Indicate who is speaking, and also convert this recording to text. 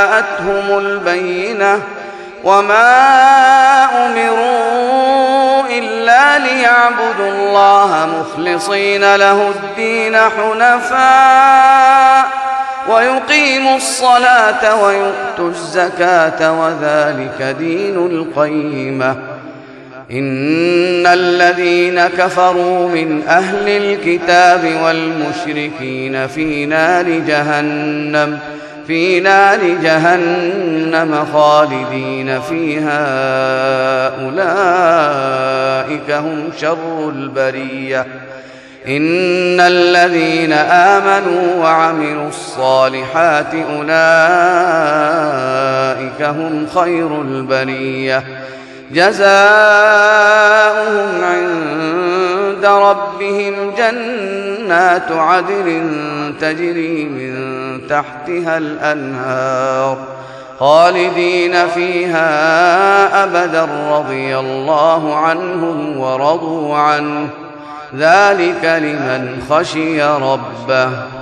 Speaker 1: جاءتهم البينة وما أمروا إلا ليعبدوا الله مخلصين له الدين حنفاء ويقيموا الصلاة ويؤتوا الزكاة وذلك دين القيمة إن الذين كفروا من أهل الكتاب والمشركين في نار جهنم ۖ في نار جهنم خالدين فيها أولئك هم شر البرية إن الذين آمنوا وعملوا الصالحات أولئك هم خير البرية جزاؤهم عند عند ربهم جنات عدل تجري من تحتها الأنهار خالدين فيها أبدا رضي الله عنهم ورضوا عنه ذلك لمن خشي ربه